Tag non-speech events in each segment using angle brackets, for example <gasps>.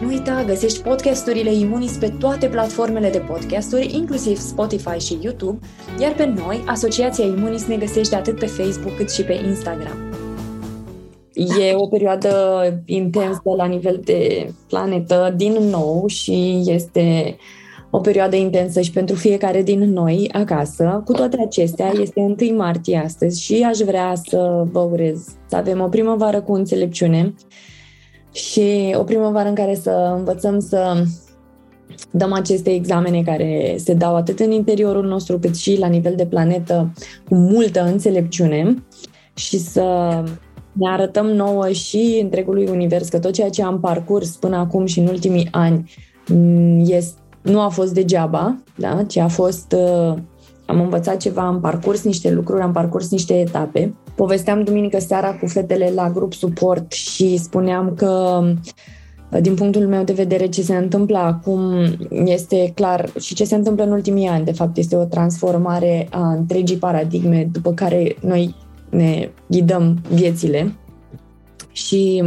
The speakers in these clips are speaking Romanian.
Nu uita, găsești podcasturile Imunis pe toate platformele de podcasturi, inclusiv Spotify și YouTube, iar pe noi, Asociația Imunis, ne găsești atât pe Facebook cât și pe Instagram. E o perioadă intensă la nivel de planetă, din nou, și este o perioadă intensă și pentru fiecare din noi acasă. Cu toate acestea, este 1 martie astăzi și aș vrea să vă urez să avem o primăvară cu înțelepciune, și o primăvară în care să învățăm să dăm aceste examene care se dau atât în interiorul nostru cât și la nivel de planetă cu multă înțelepciune și să ne arătăm nouă și întregului univers că tot ceea ce am parcurs până acum și în ultimii ani mm, este, nu a fost degeaba, da? ci a fost uh, am învățat ceva, am parcurs niște lucruri, am parcurs niște etape. Povesteam duminică seara cu fetele la grup suport și spuneam că din punctul meu de vedere, ce se întâmplă acum este clar și ce se întâmplă în ultimii ani, de fapt, este o transformare a întregii paradigme după care noi ne ghidăm viețile și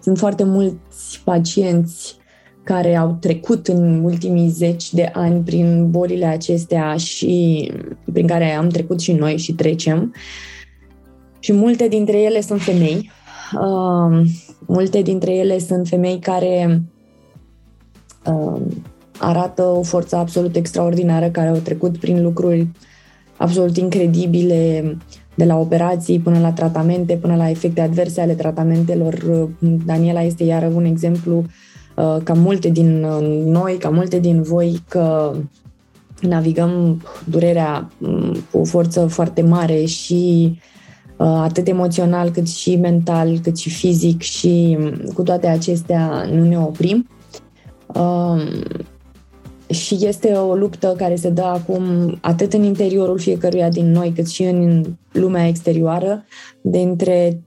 sunt foarte mulți pacienți care au trecut în ultimii zeci de ani prin bolile acestea și prin care am trecut și noi și trecem. Și multe dintre ele sunt femei. Uh, multe dintre ele sunt femei care uh, arată o forță absolut extraordinară, care au trecut prin lucruri absolut incredibile, de la operații până la tratamente, până la efecte adverse ale tratamentelor. Daniela este iară un exemplu Uh, ca multe din uh, noi, ca multe din voi, că navigăm durerea mm, cu o forță foarte mare și uh, atât emoțional cât și mental, cât și fizic și mm, cu toate acestea nu ne oprim. Um, și este o luptă care se dă acum atât în interiorul fiecăruia din noi, cât și în lumea exterioară, dintre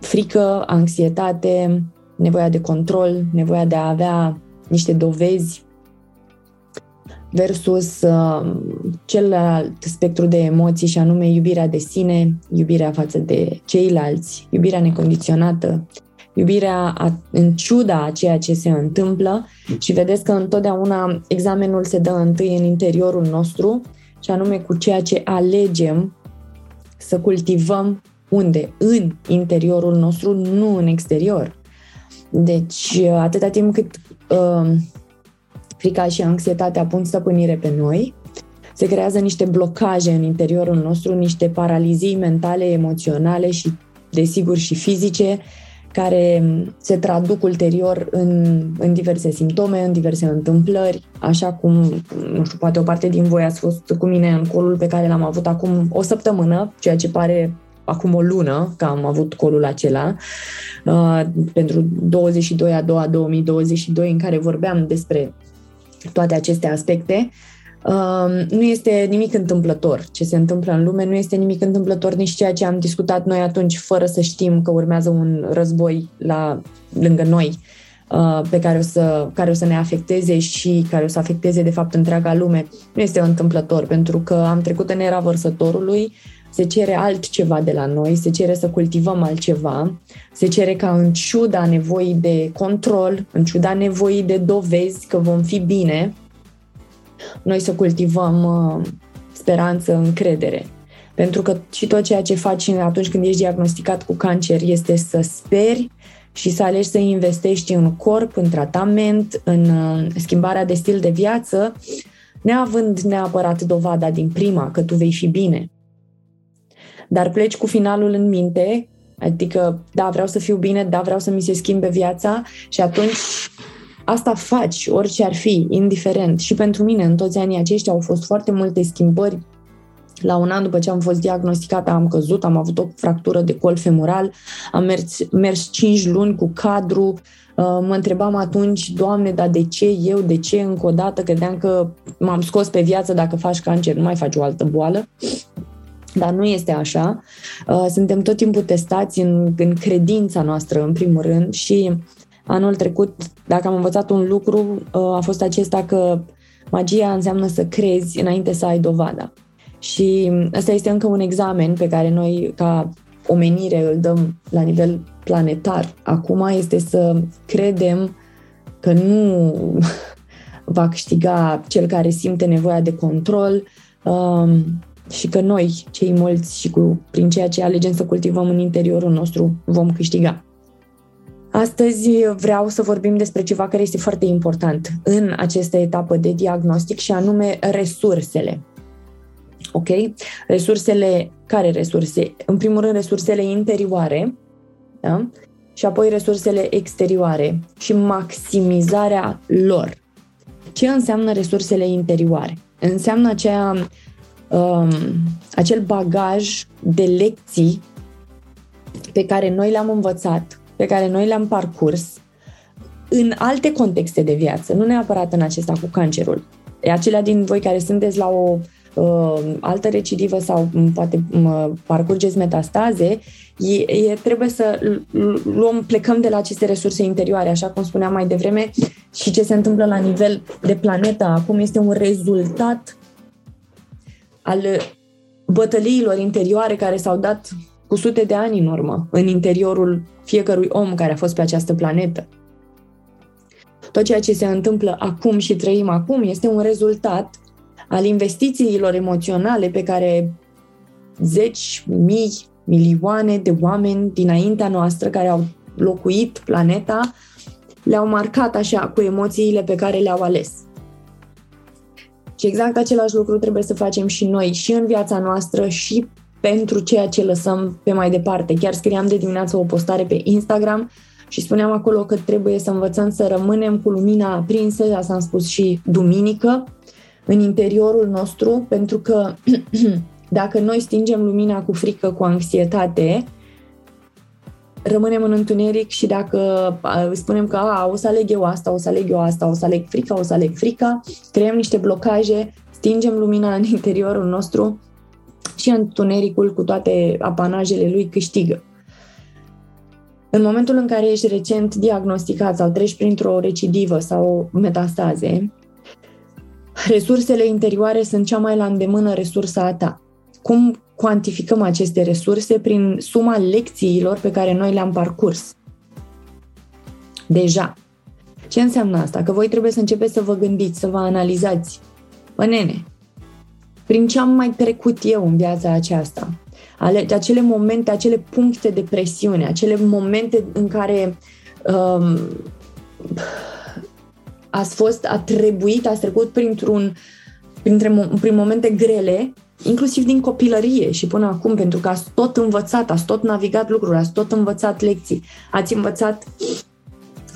frică, anxietate, nevoia de control, nevoia de a avea niște dovezi versus uh, celălalt spectru de emoții și anume iubirea de sine, iubirea față de ceilalți, iubirea necondiționată, iubirea a, în ciuda a ceea ce se întâmplă și vedeți că întotdeauna examenul se dă întâi în interiorul nostru și anume cu ceea ce alegem să cultivăm unde? În interiorul nostru, nu în exterior. Deci, uh, atâta timp cât uh, frica și anxietatea pun stăpânire pe noi, se creează niște blocaje în interiorul nostru, niște paralizii mentale, emoționale și, desigur, și fizice, care se traduc ulterior în, în diverse simptome, în diverse întâmplări, așa cum, nu știu, poate o parte din voi ați fost cu mine în colul pe care l-am avut acum o săptămână, ceea ce pare acum o lună că am avut colul acela, uh, pentru 22 a doua 2022, în care vorbeam despre toate aceste aspecte. Uh, nu este nimic întâmplător ce se întâmplă în lume, nu este nimic întâmplător nici ceea ce am discutat noi atunci, fără să știm că urmează un război la, lângă noi uh, pe care o, să, care o să ne afecteze și care o să afecteze de fapt întreaga lume. Nu este întâmplător, pentru că am trecut în era vărsătorului, se cere altceva de la noi, se cere să cultivăm altceva, se cere ca în ciuda nevoii de control, în ciuda nevoii de dovezi că vom fi bine, noi să cultivăm uh, speranță, încredere. Pentru că și tot ceea ce faci atunci când ești diagnosticat cu cancer este să speri și să alegi să investești în corp, în tratament, în uh, schimbarea de stil de viață, neavând neapărat dovada din prima că tu vei fi bine dar pleci cu finalul în minte, adică, da, vreau să fiu bine, da, vreau să mi se schimbe viața și atunci asta faci, orice ar fi, indiferent. Și pentru mine, în toți anii aceștia au fost foarte multe schimbări. La un an după ce am fost diagnosticată, am căzut, am avut o fractură de colț femoral, am mers, mers 5 luni cu cadru, mă întrebam atunci, Doamne, dar de ce eu, de ce încă o dată credeam că m-am scos pe viață dacă faci cancer, nu mai faci o altă boală. Dar nu este așa. Suntem tot timpul testați în, în credința noastră, în primul rând, și anul trecut, dacă am învățat un lucru, a fost acesta că magia înseamnă să crezi înainte să ai dovada. Și ăsta este încă un examen pe care noi, ca omenire, îl dăm la nivel planetar. Acum este să credem că nu <laughs> va câștiga cel care simte nevoia de control um, și că noi, cei mulți și cu, prin ceea ce alegem să cultivăm în interiorul nostru, vom câștiga. Astăzi vreau să vorbim despre ceva care este foarte important în această etapă de diagnostic și anume resursele. Ok? Resursele, care resurse? În primul rând, resursele interioare, da? și apoi resursele exterioare și maximizarea lor. Ce înseamnă resursele interioare? Înseamnă aceea, um, acel bagaj de lecții pe care noi le-am învățat, pe care noi le-am parcurs în alte contexte de viață, nu neapărat în acesta cu cancerul. E acelea din voi care sunteți la o uh, altă recidivă sau poate uh, parcurgeți metastaze, e, e, trebuie să luăm, plecăm de la aceste resurse interioare, așa cum spuneam mai devreme, și ce se întâmplă la nivel de planetă acum este un rezultat al bătăliilor interioare care s-au dat cu sute de ani în urmă în interiorul fiecărui om care a fost pe această planetă. Tot ceea ce se întâmplă acum și trăim acum este un rezultat al investițiilor emoționale pe care zeci, mii, milioane de oameni dinaintea noastră care au locuit planeta le-au marcat așa cu emoțiile pe care le-au ales. Și exact același lucru trebuie să facem și noi, și în viața noastră, și pentru ceea ce lăsăm pe mai departe. Chiar scriam de dimineață o postare pe Instagram și spuneam acolo că trebuie să învățăm să rămânem cu lumina aprinsă, asta am spus și duminică, în interiorul nostru, pentru că <clears throat> dacă noi stingem lumina cu frică, cu anxietate, rămânem în întuneric și dacă spunem că a, o să aleg eu asta, o să aleg eu asta, o să aleg frica, o să aleg frica, creăm niște blocaje, stingem lumina în <laughs> interiorul nostru și întunericul cu toate apanajele lui câștigă. În momentul în care ești recent diagnosticat sau treci printr-o recidivă sau metastaze, resursele interioare sunt cea mai la îndemână resursa a ta. Cum cuantificăm aceste resurse? Prin suma lecțiilor pe care noi le-am parcurs. Deja. Ce înseamnă asta? Că voi trebuie să începeți să vă gândiți, să vă analizați. Bă, nene, prin ce am mai trecut eu în viața aceasta? Ale, acele momente, acele puncte de presiune, acele momente în care um, ați fost, a trebuit, ați trecut printr-un, printre, prin momente grele, inclusiv din copilărie și până acum, pentru că ați tot învățat, ați tot navigat lucruri, ați tot învățat lecții, ați învățat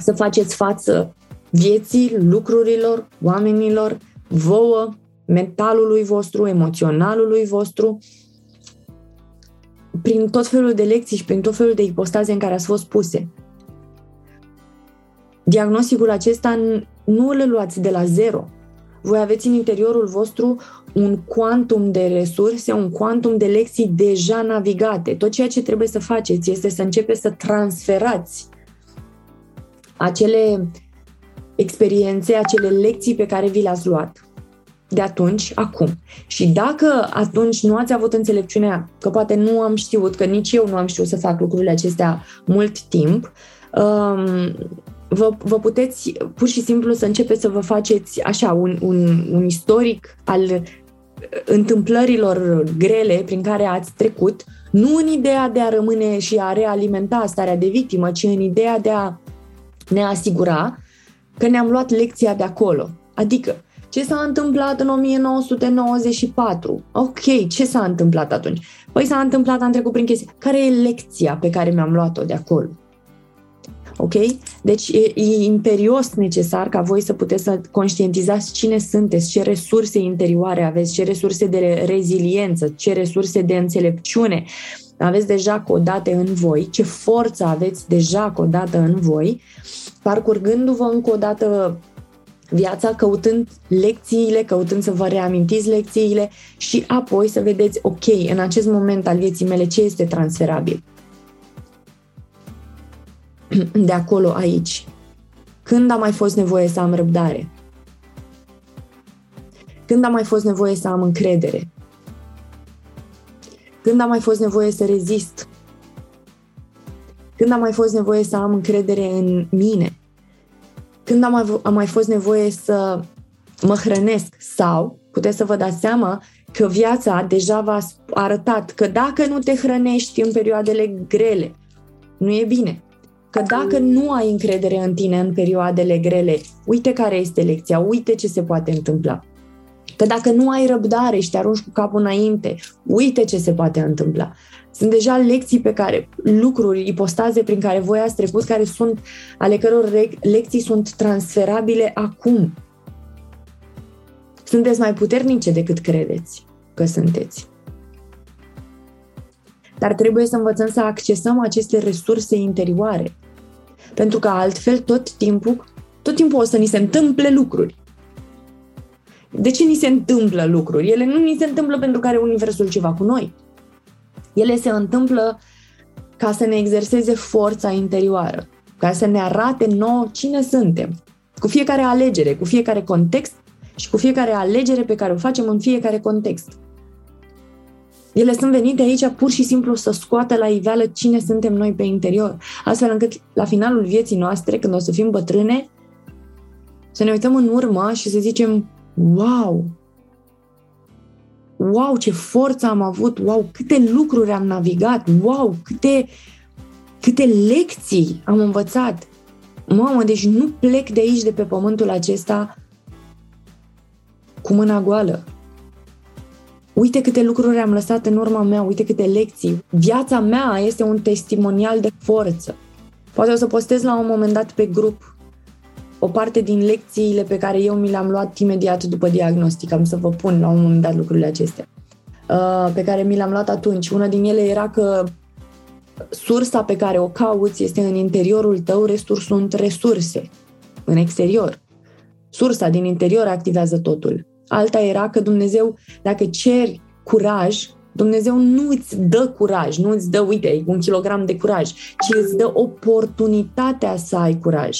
să faceți față vieții, lucrurilor, oamenilor, vouă, mentalului vostru, emoționalului vostru, prin tot felul de lecții și prin tot felul de ipostaze în care ați fost puse. Diagnosticul acesta nu îl luați de la zero. Voi aveți în interiorul vostru un quantum de resurse, un quantum de lecții deja navigate. Tot ceea ce trebuie să faceți este să începeți să transferați acele experiențe, acele lecții pe care vi le-ați luat de atunci, acum. Și dacă atunci nu ați avut înțelepciunea, că poate nu am știut, că nici eu nu am știut să fac lucrurile acestea mult timp, um, vă, vă puteți pur și simplu să începeți să vă faceți așa un, un, un istoric al uh, întâmplărilor grele prin care ați trecut, nu în ideea de a rămâne și a realimenta starea de victimă, ci în ideea de a ne asigura că ne-am luat lecția de acolo. Adică, ce s-a întâmplat în 1994? Ok, ce s-a întâmplat atunci? Păi s-a întâmplat, am trecut prin chestii. Care e lecția pe care mi-am luat-o de acolo? Ok? Deci e, e imperios necesar ca voi să puteți să conștientizați cine sunteți, ce resurse interioare aveți, ce resurse de reziliență, ce resurse de înțelepciune aveți deja codate în voi, ce forță aveți deja codată în voi, parcurgându-vă încă o dată viața, căutând lecțiile, căutând să vă reamintiți lecțiile și apoi să vedeți, ok, în acest moment al vieții mele, ce este transferabil. <clears throat> De acolo aici. Când a mai fost nevoie să am răbdare? Când a mai fost nevoie să am încredere? Când a mai fost nevoie să rezist? Când a mai fost nevoie să am încredere în mine? Când am mai, am mai fost nevoie să mă hrănesc? Sau puteți să vă dați seama că viața deja v-a arătat că dacă nu te hrănești în perioadele grele, nu e bine. Că dacă nu ai încredere în tine în perioadele grele, uite care este lecția, uite ce se poate întâmpla. Că dacă nu ai răbdare și te arunci cu capul înainte, uite ce se poate întâmpla. Sunt deja lecții pe care, lucruri, ipostaze prin care voi ați trecut, care sunt, ale căror lecții sunt transferabile acum. Sunteți mai puternice decât credeți că sunteți. Dar trebuie să învățăm să accesăm aceste resurse interioare. Pentru că altfel tot timpul, tot timpul o să ni se întâmple lucruri. De ce ni se întâmplă lucruri? Ele nu ni se întâmplă pentru că are Universul ceva cu noi. Ele se întâmplă ca să ne exerseze forța interioară, ca să ne arate nouă cine suntem. Cu fiecare alegere, cu fiecare context și cu fiecare alegere pe care o facem în fiecare context. Ele sunt venite aici pur și simplu să scoată la iveală cine suntem noi pe interior, astfel încât la finalul vieții noastre, când o să fim bătrâne, să ne uităm în urmă și să zicem, wow, wow, ce forță am avut, wow, câte lucruri am navigat, wow, câte, câte lecții am învățat. Mamă, deci nu plec de aici, de pe pământul acesta, cu mâna goală. Uite câte lucruri am lăsat în urma mea, uite câte lecții. Viața mea este un testimonial de forță. Poate o să postez la un moment dat pe grup o parte din lecțiile pe care eu mi le-am luat imediat după diagnostic. Am să vă pun la un moment dat lucrurile acestea. Uh, pe care mi le-am luat atunci. Una din ele era că sursa pe care o cauți este în interiorul tău, restul sunt resurse în exterior. Sursa din interior activează totul. Alta era că Dumnezeu, dacă ceri curaj, Dumnezeu nu îți dă curaj, nu îți dă, uite, un kilogram de curaj, ci îți dă oportunitatea să ai curaj.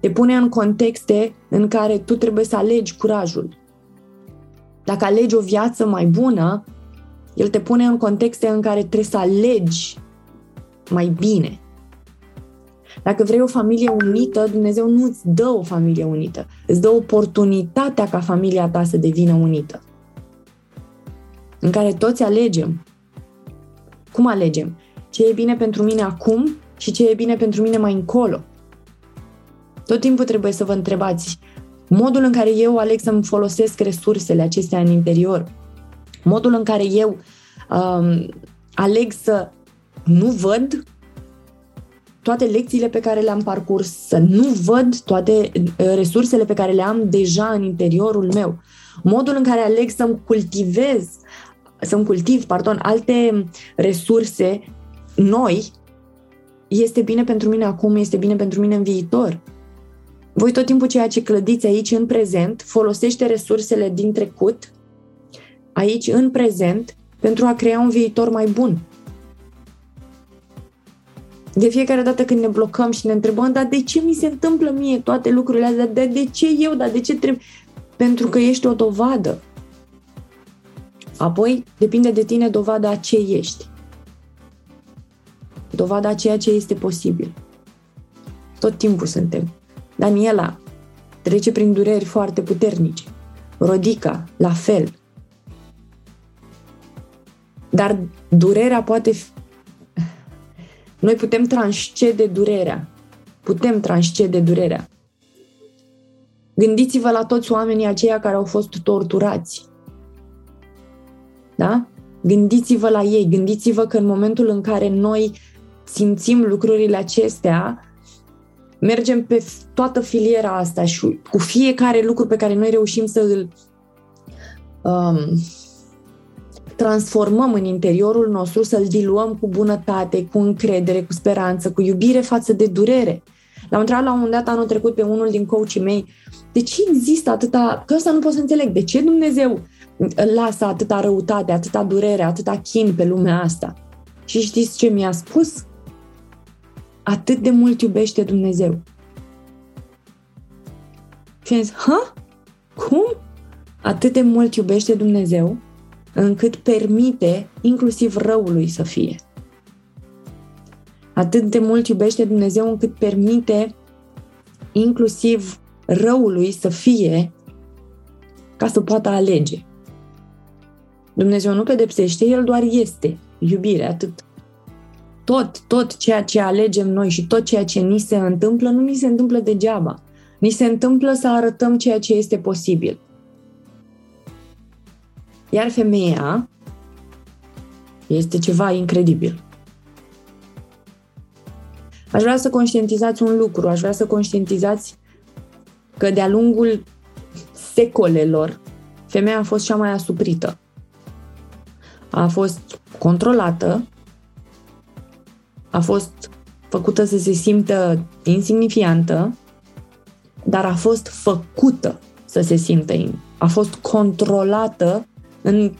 Te pune în contexte în care tu trebuie să alegi curajul. Dacă alegi o viață mai bună, el te pune în contexte în care trebuie să alegi mai bine. Dacă vrei o familie unită, Dumnezeu nu îți dă o familie unită. Îți dă oportunitatea ca familia ta să devină unită. În care toți alegem. Cum alegem? Ce e bine pentru mine acum și ce e bine pentru mine mai încolo. Tot timpul trebuie să vă întrebați modul în care eu aleg să-mi folosesc resursele acestea în interior, modul în care eu um, aleg să nu văd toate lecțiile pe care le-am parcurs, să nu văd toate uh, resursele pe care le am deja în interiorul meu, modul în care aleg să-mi cultivez, să-mi cultiv, pardon, alte resurse noi, este bine pentru mine acum, este bine pentru mine în viitor. Voi tot timpul ceea ce clădiți aici în prezent, folosește resursele din trecut, aici în prezent, pentru a crea un viitor mai bun. De fiecare dată când ne blocăm și ne întrebăm, dar de ce mi se întâmplă mie toate lucrurile astea? De, de ce eu? Dar de ce trebuie? Pentru că ești o dovadă. Apoi, depinde de tine dovada a ce ești. Dovada a ceea ce este posibil. Tot timpul suntem. Daniela trece prin dureri foarte puternice. Rodica, la fel. Dar durerea poate fi... Noi putem transcede durerea. Putem transcede durerea. Gândiți-vă la toți oamenii aceia care au fost torturați. Da? Gândiți-vă la ei, gândiți-vă că în momentul în care noi simțim lucrurile acestea, mergem pe toată filiera asta și cu fiecare lucru pe care noi reușim să îl um, transformăm în interiorul nostru, să-l diluăm cu bunătate, cu încredere, cu speranță, cu iubire față de durere. L-am întrebat la un moment dat anul trecut pe unul din coachii mei, de ce există atâta, că ăsta nu pot să înțeleg, de ce Dumnezeu lasă atâta răutate, atâta durere, atâta chin pe lumea asta? Și știți ce mi-a spus? Atât de mult iubește Dumnezeu. Și am zis, ha? Cum? Atât de mult iubește Dumnezeu încât permite inclusiv răului să fie. Atât de mult iubește Dumnezeu încât permite inclusiv răului să fie ca să poată alege. Dumnezeu nu pedepsește, El doar este iubire, atât. Tot, tot ceea ce alegem noi și tot ceea ce ni se întâmplă, nu ni se întâmplă degeaba. Ni se întâmplă să arătăm ceea ce este posibil. Iar femeia este ceva incredibil. Aș vrea să conștientizați un lucru, aș vrea să conștientizați că de-a lungul secolelor femeia a fost cea mai asuprită. A fost controlată, a fost făcută să se simtă insignifiantă, dar a fost făcută să se simtă in. A fost controlată în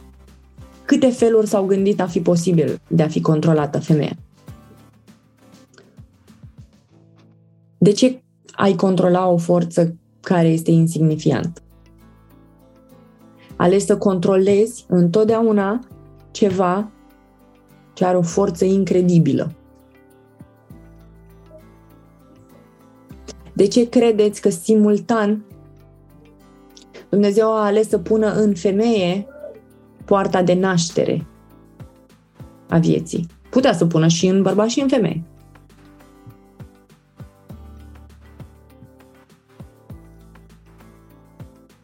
câte feluri s-au gândit a fi posibil de a fi controlată femeia. De ce ai controla o forță care este insignifiantă? Ales să controlezi întotdeauna ceva ce are o forță incredibilă. De ce credeți că simultan Dumnezeu a ales să pună în femeie poarta de naștere a vieții? Putea să pună și în bărbat și în femeie.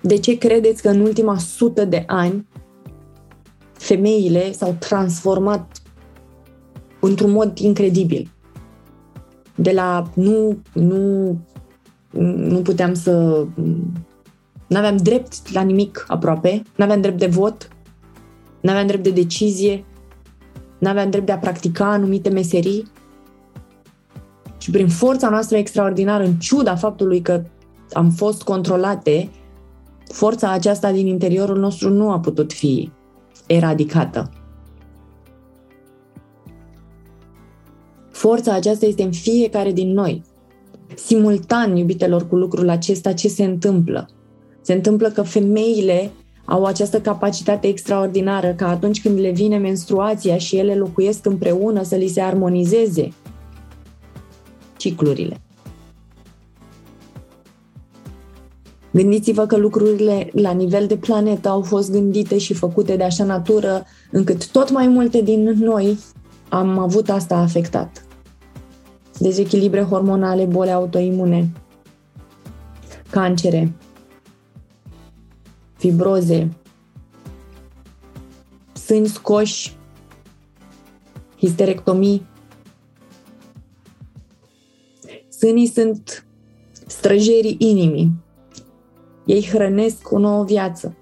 De ce credeți că în ultima sută de ani femeile s-au transformat într-un mod incredibil? De la nu, nu, nu puteam să. Nu aveam drept la nimic aproape, nu aveam drept de vot, nu aveam drept de decizie, nu aveam drept de a practica anumite meserii. Și prin forța noastră extraordinară, în ciuda faptului că am fost controlate, forța aceasta din interiorul nostru nu a putut fi eradicată. Forța aceasta este în fiecare din noi. Simultan, iubitelor, cu lucrul acesta, ce se întâmplă? Se întâmplă că femeile au această capacitate extraordinară că atunci când le vine menstruația și ele locuiesc împreună să li se armonizeze ciclurile. Gândiți-vă că lucrurile la nivel de planetă au fost gândite și făcute de așa natură încât tot mai multe din noi am avut asta afectat. Dezechilibre hormonale, boli autoimune, cancere, fibroze, sâni scoși, histerectomii. Sânii sunt străjerii inimii, ei hrănesc o nouă viață.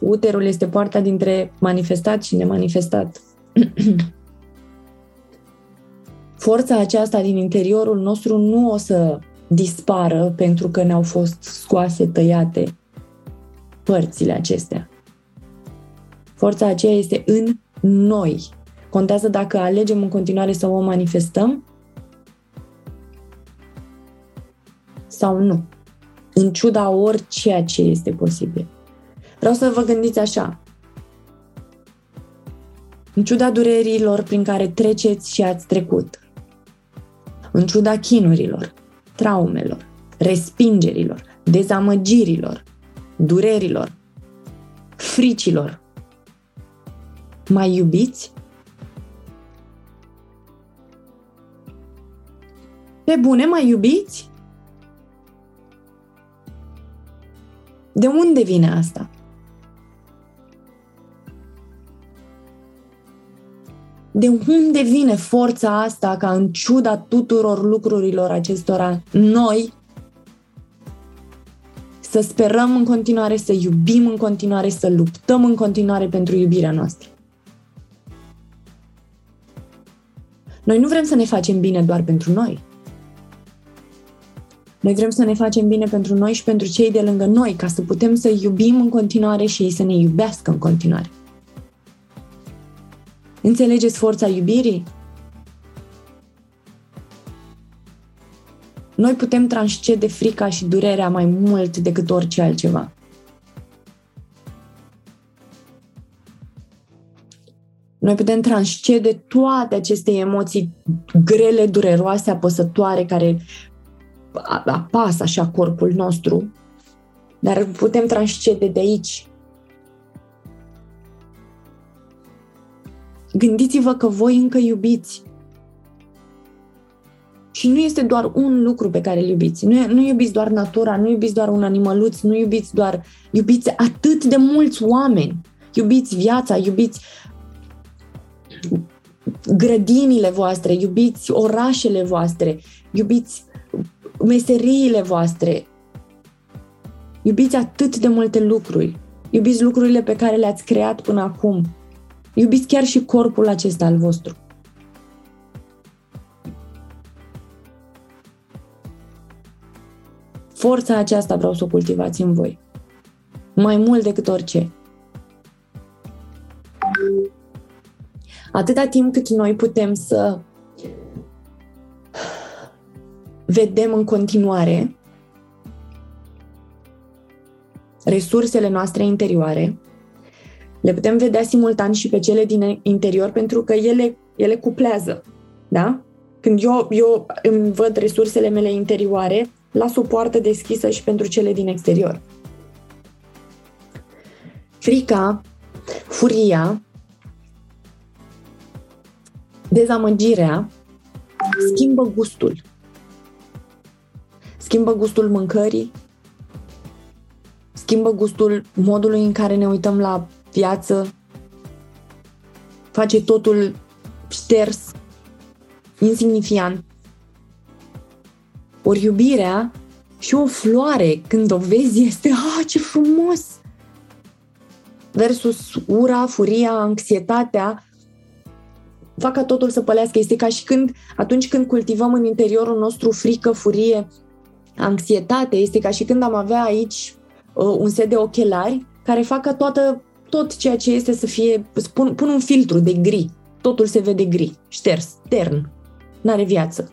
Uterul este poarta dintre manifestat și nemanifestat. <clears throat> Forța aceasta din interiorul nostru nu o să dispară pentru că ne-au fost scoase, tăiate părțile acestea. Forța aceea este în noi. Contează dacă alegem în continuare să o manifestăm sau nu, în ciuda orice ce este posibil. Vreau să vă gândiți așa. În ciuda durerilor prin care treceți și ați trecut, în ciuda chinurilor, traumelor, respingerilor, dezamăgirilor, durerilor, fricilor, mai iubiți? Pe bune, mai iubiți? De unde vine asta? De unde vine forța asta ca în ciuda tuturor lucrurilor acestora noi să sperăm în continuare, să iubim în continuare, să luptăm în continuare pentru iubirea noastră. Noi nu vrem să ne facem bine doar pentru noi. Noi vrem să ne facem bine pentru noi și pentru cei de lângă noi, ca să putem să iubim în continuare și ei să ne iubească în continuare. Înțelegeți forța iubirii? Noi putem transcede frica și durerea mai mult decât orice altceva. Noi putem transcede toate aceste emoții grele, dureroase, apăsătoare, care apasă așa corpul nostru, dar putem transcede de aici. Gândiți-vă că voi încă iubiți. Și nu este doar un lucru pe care îl iubiți. Nu, nu iubiți doar natura, nu iubiți doar un animăluț, nu iubiți doar... Iubiți atât de mulți oameni. Iubiți viața, iubiți grădinile voastre, iubiți orașele voastre, iubiți meseriile voastre. Iubiți atât de multe lucruri. Iubiți lucrurile pe care le-ați creat până acum. Iubiți chiar și corpul acesta al vostru. Forța aceasta vreau să o cultivați în voi. Mai mult decât orice. Atâta timp cât noi putem să vedem în continuare resursele noastre interioare, le putem vedea simultan și pe cele din interior pentru că ele, ele cuplează. Da? Când eu, eu îmi văd resursele mele interioare, las o poartă deschisă și pentru cele din exterior. Frica, furia, dezamăgirea schimbă gustul. Schimbă gustul mâncării, schimbă gustul modului în care ne uităm la viață, face totul șters, insignifiant. Ori iubirea și o floare, când o vezi, este, ah, ce frumos! Versus ura, furia, anxietatea, fac ca totul să pălească. Este ca și când, atunci când cultivăm în interiorul nostru frică, furie, anxietate, este ca și când am avea aici uh, un set de ochelari care fac ca toată, tot ceea ce este să fie, spun, pun un filtru de gri. Totul se vede gri, șters, tern, n-are viață.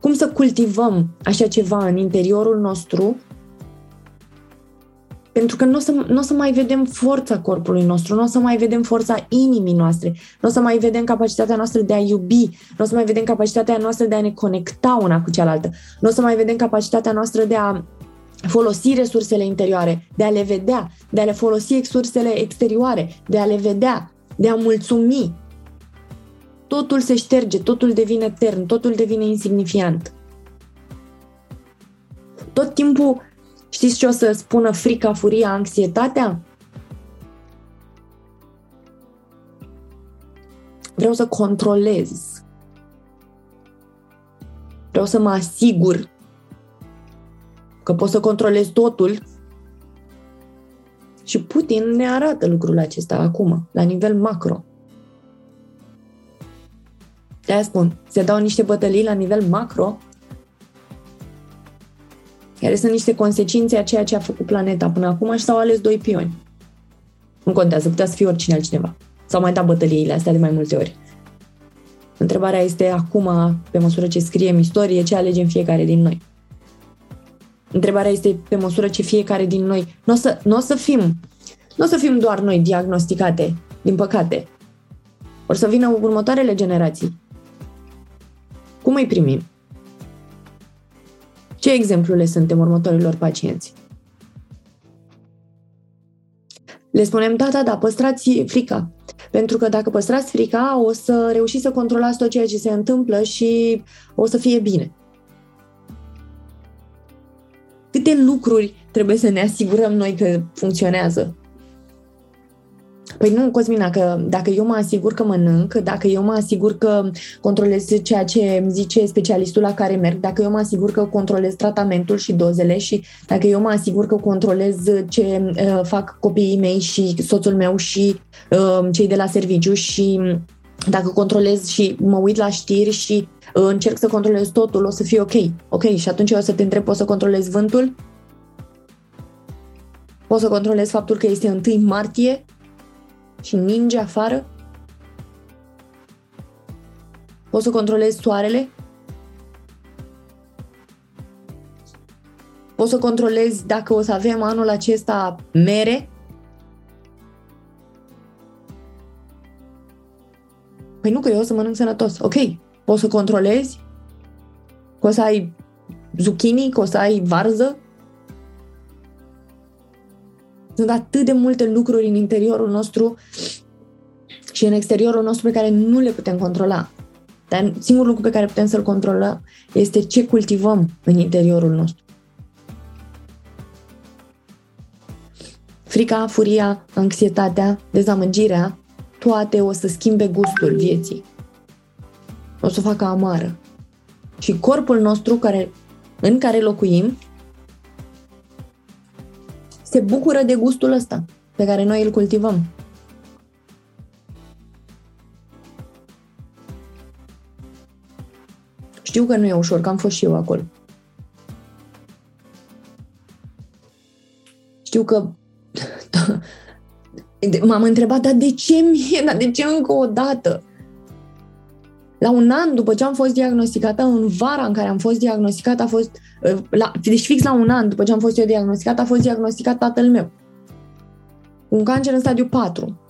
Cum să cultivăm așa ceva în interiorul nostru pentru că nu o, să, nu o să mai vedem forța corpului nostru, nu o să mai vedem forța inimii noastre, nu o să mai vedem capacitatea noastră de a iubi, nu o să mai vedem capacitatea noastră de a ne conecta una cu cealaltă, nu o să mai vedem capacitatea noastră de a folosi resursele interioare, de a le vedea, de a le folosi resursele exterioare, de a le vedea, de a mulțumi. Totul se șterge, totul devine etern, totul devine insignifiant. Tot timpul Știți ce o să spună frica, furia, anxietatea? Vreau să controlez. Vreau să mă asigur că pot să controlez totul. Și Putin ne arată lucrul acesta acum, la nivel macro. De-aia spun, se dau niște bătălii la nivel macro care sunt niște consecințe a ceea ce a făcut planeta până acum și s-au ales doi pioni. Nu contează, putea să fie oricine altcineva. S-au mai dat bătăliile astea de mai multe ori. Întrebarea este acum, pe măsură ce scriem istorie, ce alegem fiecare din noi. Întrebarea este pe măsură ce fiecare din noi nu o să, n-o să fim nu o să fim doar noi diagnosticate, din păcate. O să vină următoarele generații. Cum îi primim? Ce exemplu le suntem următorilor pacienți? Le spunem, da, da, da, păstrați frica. Pentru că dacă păstrați frica, o să reușiți să controlați tot ceea ce se întâmplă și o să fie bine. Câte lucruri trebuie să ne asigurăm noi că funcționează? Păi nu, Cosmina, că dacă eu mă asigur că mănânc, dacă eu mă asigur că controlez ceea ce zice specialistul la care merg, dacă eu mă asigur că controlez tratamentul și dozele și dacă eu mă asigur că controlez ce uh, fac copiii mei și soțul meu și uh, cei de la serviciu și dacă controlez și mă uit la știri și uh, încerc să controlez totul, o să fie ok. Ok, și atunci eu o să te întreb, poți să controlez vântul? Poți să controlez faptul că este 1 martie și ninge afară? Poți să controlezi soarele? Poți să controlezi dacă o să avem anul acesta mere? Păi nu, că eu o să mănânc sănătos. Ok, poți să controlezi? Că o să ai zucchini, că o să ai varză? Sunt atât de multe lucruri în interiorul nostru și în exteriorul nostru pe care nu le putem controla. Dar singurul lucru pe care putem să-l controlăm este ce cultivăm în interiorul nostru. Frica, furia, anxietatea, dezamăgirea, toate o să schimbe gustul vieții. O să o facă amară. Și corpul nostru care, în care locuim se bucură de gustul ăsta pe care noi îl cultivăm. Știu că nu e ușor, că am fost și eu acolo. Știu că <laughs> m-am întrebat, dar de ce mie, dar de ce încă o dată? La un an după ce am fost diagnosticată, în vara în care am fost diagnosticată, a fost, uh, la, deci fix la un an după ce am fost eu diagnosticată, a fost diagnosticat tatăl meu. Un cancer în stadiu 4.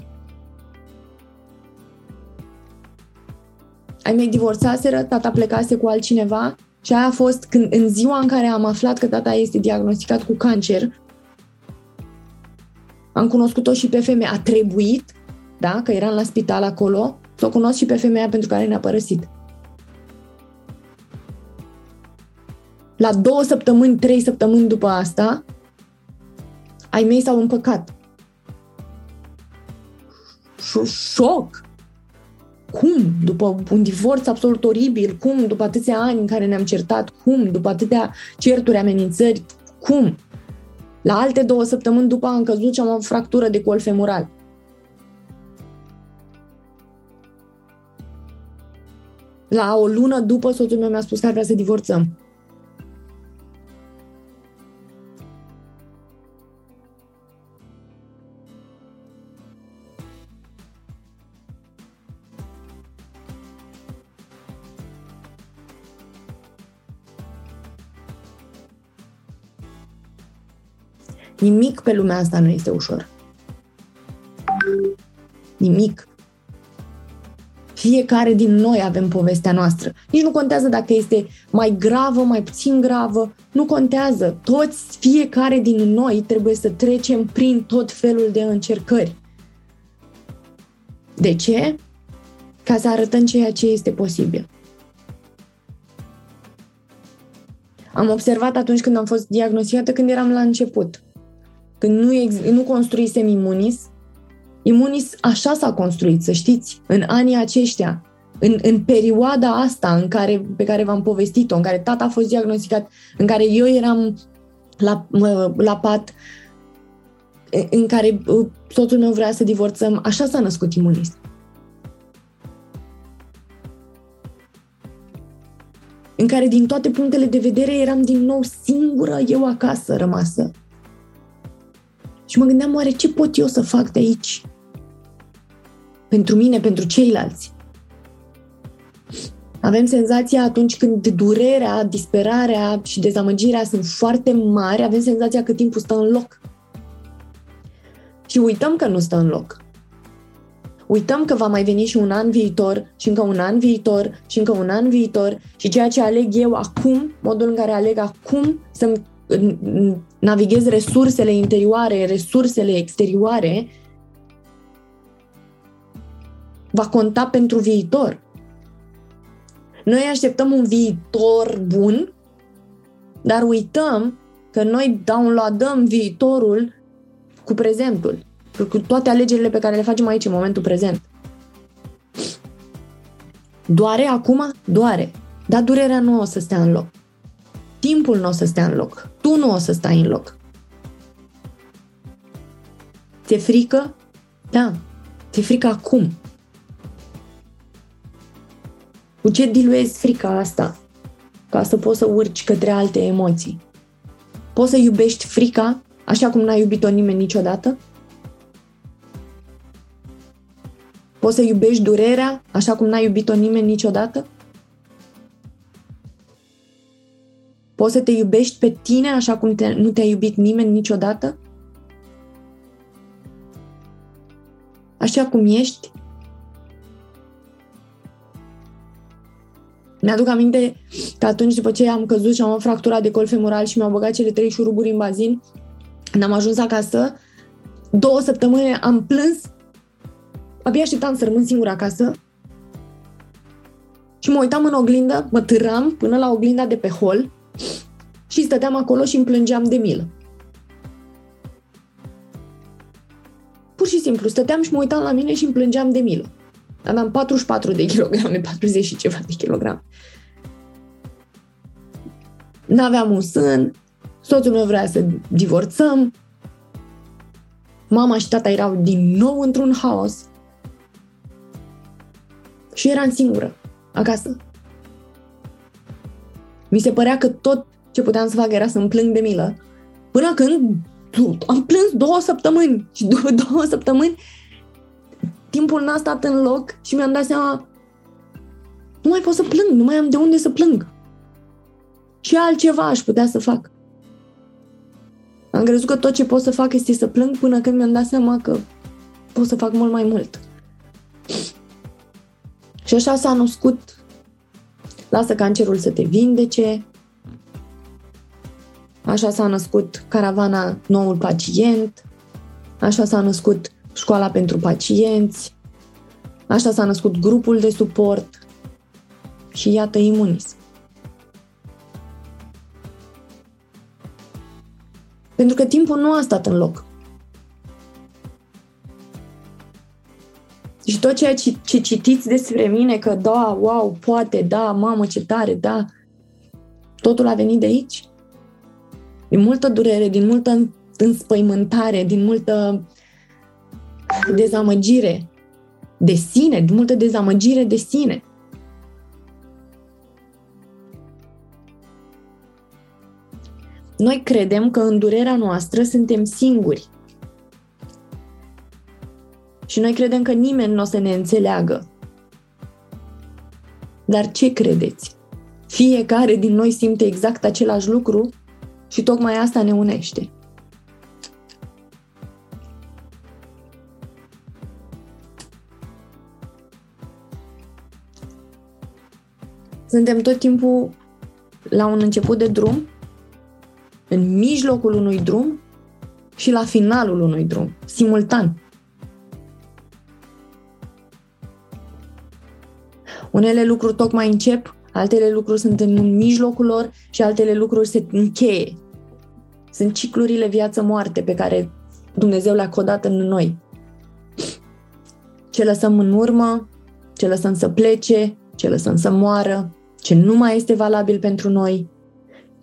Ai mei divorțaseră, tata plecase cu altcineva și aia a fost când, în ziua în care am aflat că tata este diagnosticat cu cancer, am cunoscut-o și pe femeie. A trebuit, da, că eram la spital acolo, să o cunosc și pe femeia pentru care ne-a părăsit. La două săptămâni, trei săptămâni după asta, ai mei s-au împăcat. Șoc! Cum? După un divorț absolut oribil, cum? După atâția ani în care ne-am certat, cum? După atâtea certuri, amenințări, cum? La alte două săptămâni după am căzut și am o fractură de col femural. La o lună după, soțul meu mi-a spus că ar vrea să divorțăm. Nimic pe lumea asta nu este ușor. Nimic. Fiecare din noi avem povestea noastră. Nici nu contează dacă este mai gravă, mai puțin gravă, nu contează. Toți, fiecare din noi trebuie să trecem prin tot felul de încercări. De ce? Ca să arătăm ceea ce este posibil. Am observat atunci când am fost diagnosticată, când eram la început. Când nu, ex- nu construisem Imunis, Imunis așa s-a construit, să știți, în anii aceștia, în, în perioada asta în care, pe care v-am povestit-o, în care tata a fost diagnosticat, în care eu eram la, la pat, în care uh, soțul meu vrea să divorțăm, așa s-a născut Imunis. În care din toate punctele de vedere eram din nou singură eu acasă rămasă. Și mă gândeam, oare ce pot eu să fac de aici? Pentru mine, pentru ceilalți. Avem senzația atunci când durerea, disperarea și dezamăgirea sunt foarte mari, avem senzația că timpul stă în loc. Și uităm că nu stă în loc. Uităm că va mai veni și un an viitor, și încă un an viitor, și încă un an viitor, și ceea ce aleg eu acum, modul în care aleg acum să navighez resursele interioare, resursele exterioare, va conta pentru viitor. Noi așteptăm un viitor bun, dar uităm că noi downloadăm viitorul cu prezentul. cu toate alegerile pe care le facem aici în momentul prezent. Doare acum? Doare. Dar durerea nu o să stea în loc. Timpul nu o să stea în loc. Tu nu o să stai în loc. Ți-e frică? Da. Ți-e frică acum. Cu ce diluezi frica asta? Ca să poți să urci către alte emoții. Poți să iubești frica așa cum n-a iubit-o nimeni niciodată? Poți să iubești durerea așa cum n-a iubit-o nimeni niciodată? Poți să te iubești pe tine așa cum te, nu te-a iubit nimeni niciodată? Așa cum ești? Mi-aduc aminte că atunci după ce am căzut și am fracturat de col femoral și mi-au băgat cele trei șuruburi în bazin, când am ajuns acasă, două săptămâni am plâns, abia așteptam să rămân singură acasă și mă uitam în oglindă, mă târam până la oglinda de pe hol și stăteam acolo și îmi plângeam de milă. Pur și simplu, stăteam și mă uitam la mine și îmi plângeam de milă. Aveam 44 de kilograme, 40 și ceva de kilograme. N-aveam un sân, soțul meu vrea să divorțăm, mama și tata erau din nou într-un haos și eram singură, acasă. Mi se părea că tot ce puteam să fac era să-mi plâng de milă, până când am plâns două săptămâni și după <laughs> două săptămâni timpul n-a stat în loc și mi-am dat seama nu mai pot să plâng, nu mai am de unde să plâng. Și altceva aș putea să fac. Am crezut că tot ce pot să fac este să plâng până când mi-am dat seama că pot să fac mult mai mult. Și așa s-a născut Lasă cancerul să te vindece. Așa s-a născut caravana Noul Pacient. Așa s-a născut școala pentru pacienți. Așa s-a născut grupul de suport. Și iată Imunis. Pentru că timpul nu a stat în loc. Și tot ceea ce, ce citiți despre mine, că da, wow, poate, da, mamă, ce tare, da, totul a venit de aici. Din multă durere, din multă înspăimântare, din multă dezamăgire de sine, din multă dezamăgire de sine. Noi credem că în durerea noastră suntem singuri. Și noi credem că nimeni nu o să ne înțeleagă. Dar ce credeți? Fiecare din noi simte exact același lucru și tocmai asta ne unește. Suntem tot timpul la un început de drum, în mijlocul unui drum și la finalul unui drum, simultan. Unele lucruri tocmai încep, altele lucruri sunt în mijlocul lor și altele lucruri se încheie. Sunt ciclurile viață-moarte pe care Dumnezeu le-a codat în noi. Ce lăsăm în urmă, ce lăsăm să plece, ce lăsăm să moară, ce nu mai este valabil pentru noi,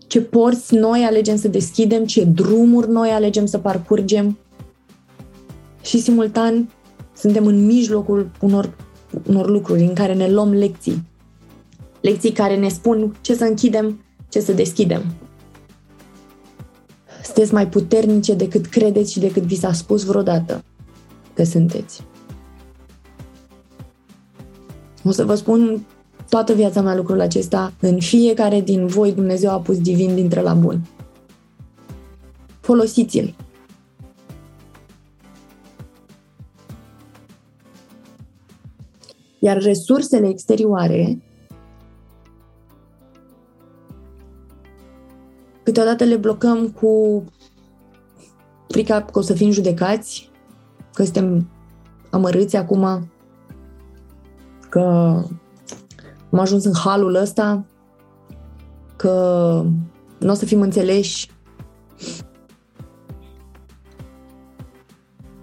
ce porți noi alegem să deschidem, ce drumuri noi alegem să parcurgem și simultan suntem în mijlocul unor unor lucruri în care ne luăm lecții. Lecții care ne spun ce să închidem, ce să deschidem. Sunteți mai puternice decât credeți și decât vi s-a spus vreodată că sunteți. O să vă spun toată viața mea lucrul acesta. În fiecare din voi Dumnezeu a pus divin dintre la bun. Folosiți-l. Iar resursele exterioare câteodată le blocăm cu frica că o să fim judecați, că suntem amărâți acum, că am ajuns în halul ăsta, că nu o să fim înțeleși.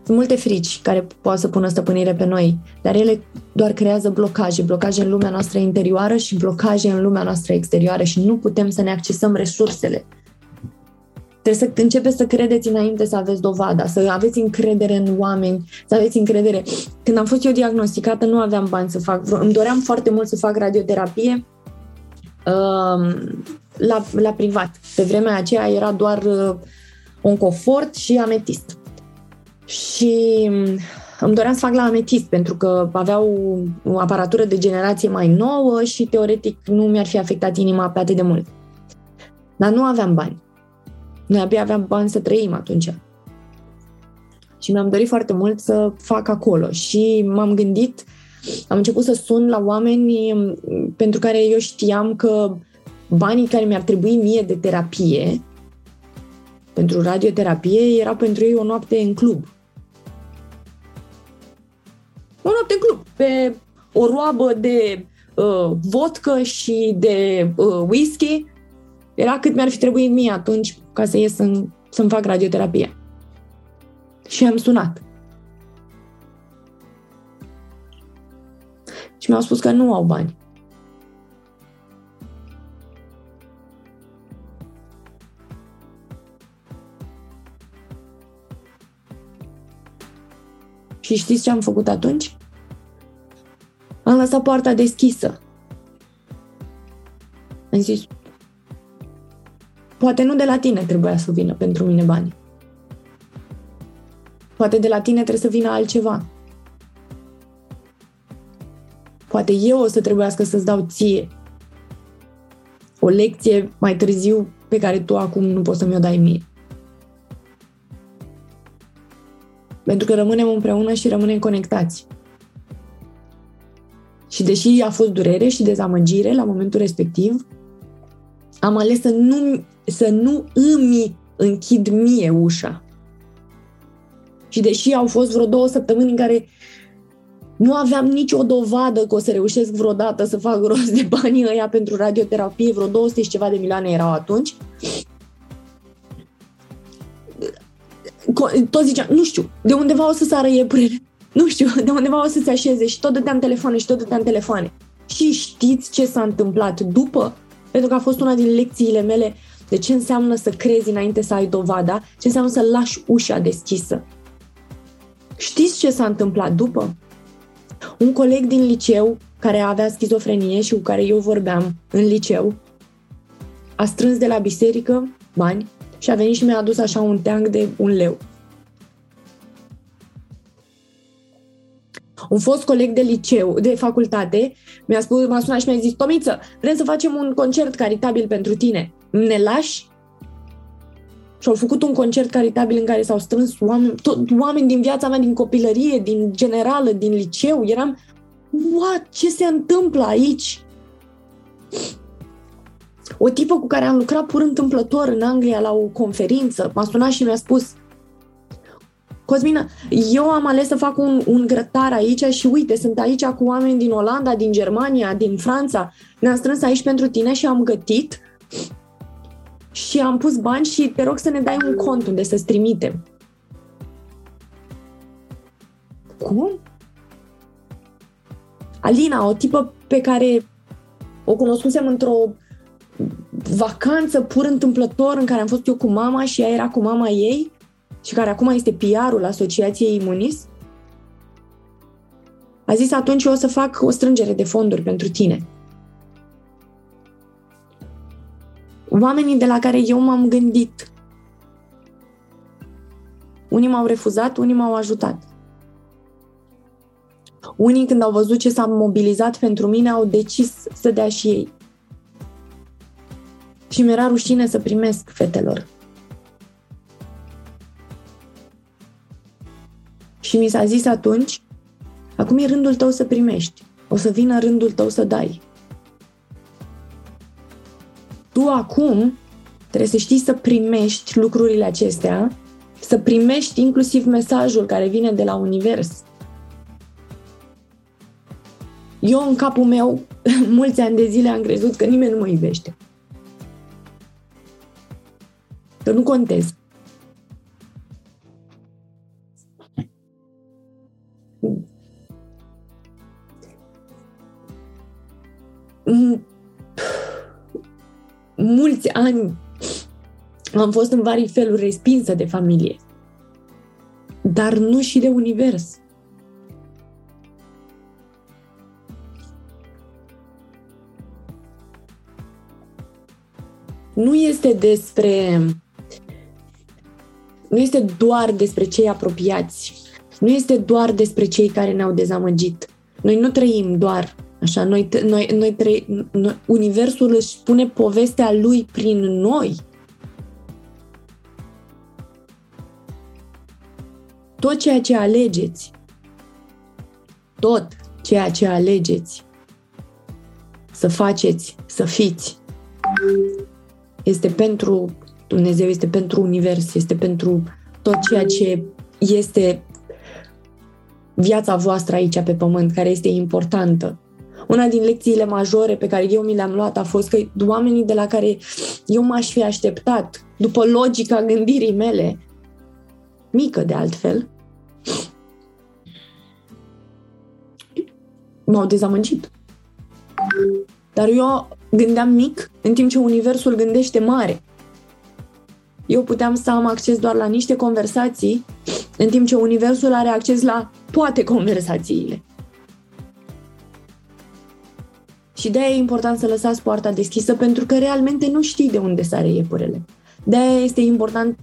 Sunt multe frici care poate să pună stăpânire pe noi, dar ele doar creează blocaje, blocaje în lumea noastră interioară și blocaje în lumea noastră exterioară și nu putem să ne accesăm resursele. Trebuie să începeți să credeți înainte să aveți dovada, să aveți încredere în oameni, să aveți încredere. Când am fost eu diagnosticată, nu aveam bani să fac. Îmi doream foarte mult să fac radioterapie uh, la, la privat. Pe vremea aceea era doar uh, un confort și ametist. Și mm, îmi doream să fac la ametist pentru că aveau o aparatură de generație mai nouă și teoretic nu mi-ar fi afectat inima pe atât de mult. Dar nu aveam bani. Noi abia aveam bani să trăim atunci. Și mi-am dorit foarte mult să fac acolo și m-am gândit, am început să sun la oameni mm, pentru care eu știam că banii care mi-ar trebui mie de terapie, pentru radioterapie, era pentru ei o noapte în club. O noapte în club, pe o roabă de uh, vodcă și de uh, whisky, era cât mi-ar fi trebuit mie atunci ca să ies să, să-mi fac radioterapie. Și am sunat. Și mi-au spus că nu au bani. Și știți ce am făcut atunci? Am lăsat poarta deschisă. Am zis, poate nu de la tine trebuia să vină pentru mine bani. Poate de la tine trebuie să vină altceva. Poate eu o să trebuiască să-ți dau ție o lecție mai târziu pe care tu acum nu poți să mi-o dai mie. Pentru că rămânem împreună și rămânem conectați. Și deși a fost durere și dezamăgire la momentul respectiv, am ales să nu, să nu îmi închid mie ușa. Și deși au fost vreo două săptămâni în care nu aveam nicio dovadă că o să reușesc vreodată să fac rost de banii ăia pentru radioterapie, vreo 200 și ceva de milioane erau atunci, tot ziceam, nu știu, de undeva o să sară iepurele, nu știu, de undeva o să se așeze și tot dădeam telefoane și tot dădeam telefoane. Și știți ce s-a întâmplat după? Pentru că a fost una din lecțiile mele de ce înseamnă să crezi înainte să ai dovada, ce înseamnă să lași ușa deschisă. Știți ce s-a întâmplat după? Un coleg din liceu care avea schizofrenie și cu care eu vorbeam în liceu a strâns de la biserică bani și a venit și mi-a adus așa un teanc de un leu. Un fost coleg de liceu, de facultate, mi-a spus, m-a sunat și mi-a zis, Tomiță, vrem să facem un concert caritabil pentru tine. Ne lași? Și au făcut un concert caritabil în care s-au strâns oameni, tot, oameni din viața mea, din copilărie, din generală, din liceu. Eram, what, ce se întâmplă aici? O tipă cu care am lucrat pur întâmplător în Anglia la o conferință m-a sunat și mi-a spus Cosmina, eu am ales să fac un, un grătar aici și uite, sunt aici cu oameni din Olanda, din Germania, din Franța. Ne-am strâns aici pentru tine și am gătit și am pus bani și te rog să ne dai un cont unde să-ți trimitem. Cum? Alina, o tipă pe care o cunoscusem într-o vacanță pur întâmplător în care am fost eu cu mama și ea era cu mama ei și care acum este PR-ul Asociației Imunis, a zis atunci eu o să fac o strângere de fonduri pentru tine. Oamenii de la care eu m-am gândit, unii m-au refuzat, unii m-au ajutat. Unii, când au văzut ce s-a mobilizat pentru mine, au decis să dea și ei și mi-era rușine să primesc fetelor. Și mi s-a zis atunci, acum e rândul tău să primești, o să vină rândul tău să dai. Tu acum trebuie să știi să primești lucrurile acestea, să primești inclusiv mesajul care vine de la univers. Eu în capul meu, <laughs> mulți ani de zile am crezut că nimeni nu mă iubește. Că nu contez. mulți ani am fost în vari feluri respinsă de familie, dar nu și de univers. Nu este despre nu este doar despre cei apropiați, nu este doar despre cei care ne-au dezamăgit. Noi nu trăim doar așa, noi, noi, noi, trăi, noi Universul își spune povestea lui prin noi. Tot ceea ce alegeți, tot ceea ce alegeți să faceți, să fiți, este pentru Dumnezeu, este pentru univers, este pentru tot ceea ce este viața voastră aici pe pământ, care este importantă. Una din lecțiile majore pe care eu mi le-am luat a fost că oamenii de la care eu m-aș fi așteptat, după logica gândirii mele, mică de altfel, m-au dezamăgit. Dar eu gândeam mic, în timp ce Universul gândește mare. Eu puteam să am acces doar la niște conversații, în timp ce Universul are acces la toate conversațiile. Și de-aia e important să lăsați poarta deschisă, pentru că realmente nu știi de unde sare iepurele. De-aia este important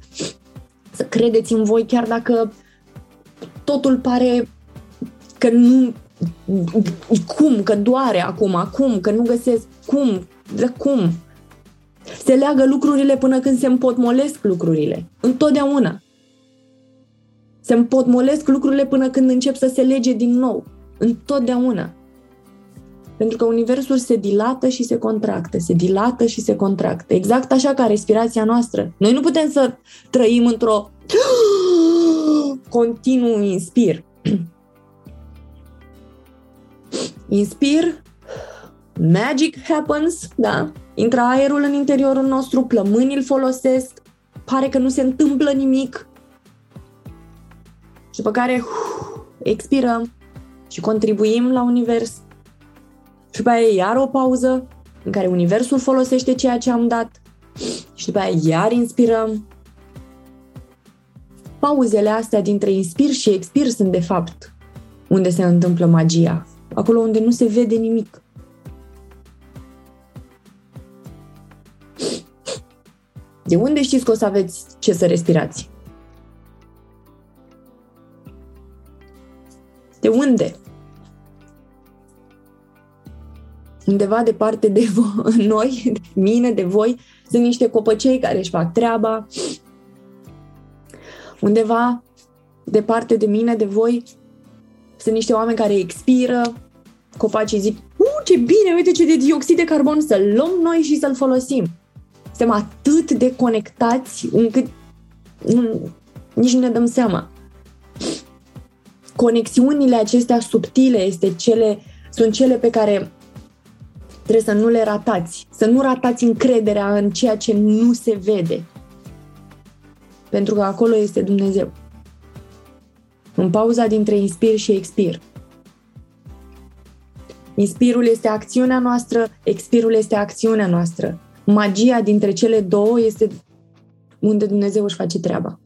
să credeți în voi, chiar dacă totul pare că nu... Cum? Că doare acum, acum, că nu găsesc. Cum? De cum? Se leagă lucrurile până când se împotmolesc lucrurile. Întotdeauna. Se împotmolesc lucrurile până când încep să se lege din nou. Întotdeauna. Pentru că universul se dilată și se contractă, se dilată și se contractă. Exact așa ca respirația noastră. Noi nu putem să trăim într-o <gasps> continuu inspir. <clears throat> Inspir, magic happens, da? Intră aerul în interiorul nostru, plămânii îl folosesc, pare că nu se întâmplă nimic. Și după care uf, <clears throat> expirăm și contribuim la univers și după aia iar o pauză în care universul folosește ceea ce am dat și după aia iar inspirăm. Pauzele astea dintre inspir și expir sunt de fapt unde se întâmplă magia. Acolo unde nu se vede nimic. De unde știți că o să aveți ce să respirați? De unde? Undeva departe de <laughs> noi, de mine, de voi, sunt niște copăcei care își fac treaba. Undeva departe de mine, de voi, sunt niște oameni care expiră, copacii zic, uh, ce bine, uite ce de dioxid de carbon să-l luăm noi și să-l folosim. Suntem atât de conectați încât nu, nici nu ne dăm seama. Conexiunile acestea subtile este cele, sunt cele pe care Trebuie să nu le ratați, să nu ratați încrederea în ceea ce nu se vede. Pentru că acolo este Dumnezeu. În pauza dintre inspir și expir. Inspirul este acțiunea noastră, expirul este acțiunea noastră. Magia dintre cele două este unde Dumnezeu își face treaba.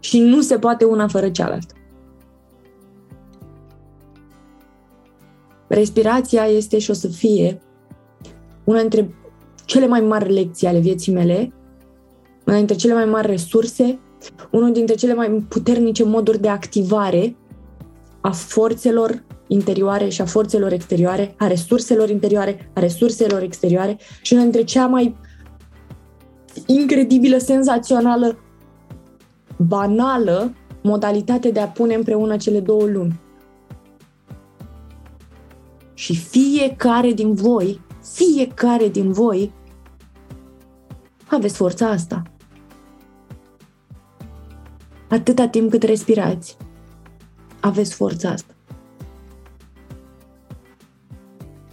Și nu se poate una fără cealaltă. Respirația este și o să fie una dintre cele mai mari lecții ale vieții mele, una dintre cele mai mari resurse, unul dintre cele mai puternice moduri de activare a forțelor interioare și a forțelor exterioare, a resurselor interioare, a resurselor exterioare și una dintre cea mai incredibilă, senzațională, banală modalitate de a pune împreună cele două lumi. Și fiecare din voi, fiecare din voi, aveți forța asta. Atâta timp cât respirați, aveți forța asta.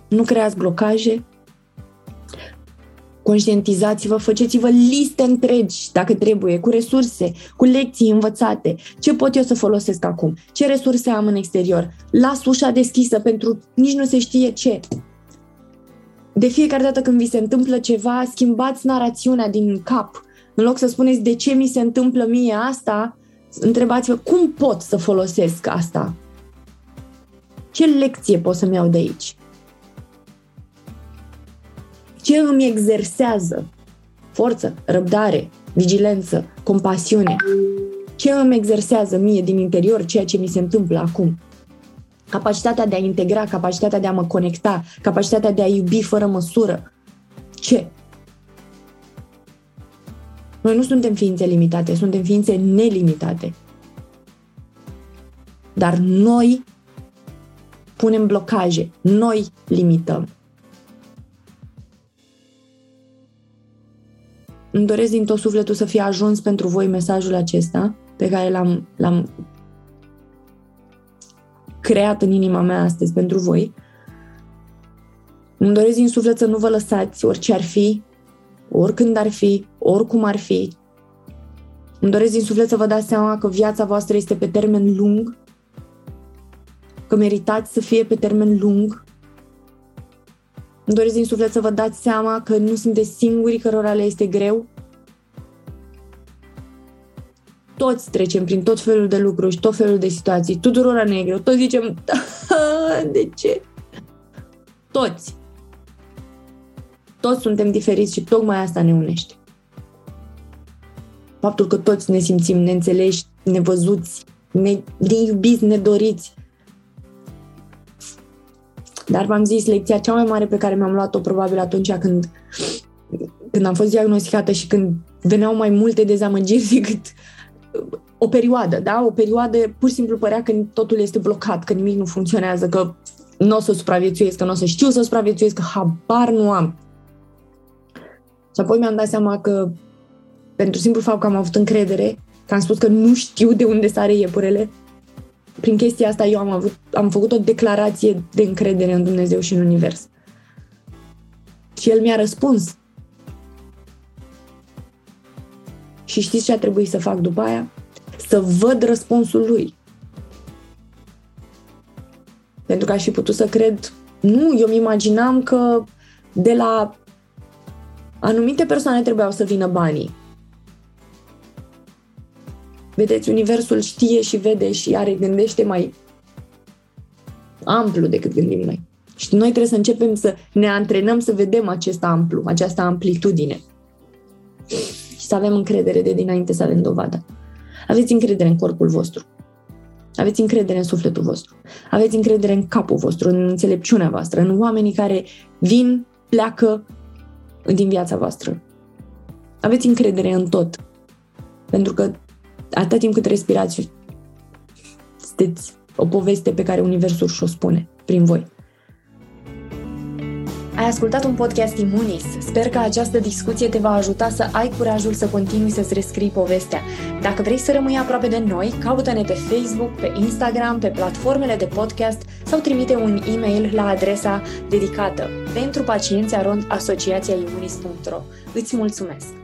Nu creați blocaje, Conștientizați-vă, faceți-vă liste întregi, dacă trebuie, cu resurse, cu lecții învățate. Ce pot eu să folosesc acum? Ce resurse am în exterior? Las ușa deschisă pentru nici nu se știe ce. de fiecare dată când vi se întâmplă ceva, schimbați narațiunea din cap. În loc să spuneți de ce mi se întâmplă mie asta, întrebați-vă cum pot să folosesc asta. Ce lecție pot să-mi iau de aici? Ce îmi exersează? Forță, răbdare, vigilență, compasiune. Ce îmi exersează mie din interior ceea ce mi se întâmplă acum? Capacitatea de a integra, capacitatea de a mă conecta, capacitatea de a iubi fără măsură. Ce? Noi nu suntem ființe limitate, suntem ființe nelimitate. Dar noi punem blocaje, noi limităm. Îmi doresc din tot sufletul să fie ajuns pentru voi mesajul acesta pe care l-am, l-am creat în inima mea astăzi pentru voi. Îmi doresc din suflet să nu vă lăsați orice ar fi, oricând ar fi, oricum ar fi. Îmi doresc din suflet să vă dați seama că viața voastră este pe termen lung, că meritați să fie pe termen lung. Îmi doresc din suflet să vă dați seama că nu sunteți singuri cărora le este greu. Toți trecem prin tot felul de lucruri și tot felul de situații. Tuturora ne e greu. Toți zicem, de ce? Toți. Toți suntem diferiți și tocmai asta ne unește. Faptul că toți ne simțim neînțeleși, nevăzuți, ne, ne iubiți, nedoriți. Dar v-am zis, lecția cea mai mare pe care mi-am luat-o probabil atunci când, când am fost diagnosticată și când veneau mai multe dezamăgiri <laughs> decât o perioadă, da? O perioadă pur și simplu părea că totul este blocat, că nimic nu funcționează, că nu o să supraviețuiesc, că nu o să știu să supraviețuiesc, că habar nu am. Și apoi mi-am dat seama că pentru simplu fapt că am avut încredere, că am spus că nu știu de unde sare iepurele, prin chestia asta eu am, avut, am făcut o declarație de încredere în Dumnezeu și în Univers. Și El mi-a răspuns. Și știți ce a trebuit să fac după aia? Să văd răspunsul Lui. Pentru că aș fi putut să cred, nu, eu mi imaginam că de la anumite persoane trebuiau să vină banii. Vedeți, Universul știe și vede și are, gândește mai amplu decât gândim noi. Și noi trebuie să începem să ne antrenăm să vedem acest amplu, această amplitudine. Și să avem încredere de dinainte să avem dovadă. Aveți încredere în corpul vostru. Aveți încredere în sufletul vostru. Aveți încredere în capul vostru, în înțelepciunea voastră, în oamenii care vin, pleacă din viața voastră. Aveți încredere în tot. Pentru că atât timp cât respirați, sunteți o poveste pe care Universul și-o spune prin voi. Ai ascultat un podcast Imunis. Sper că această discuție te va ajuta să ai curajul să continui să-ți rescrii povestea. Dacă vrei să rămâi aproape de noi, caută-ne pe Facebook, pe Instagram, pe platformele de podcast sau trimite un e-mail la adresa dedicată pentru pacienți arond asociația imunis.ro. Îți mulțumesc!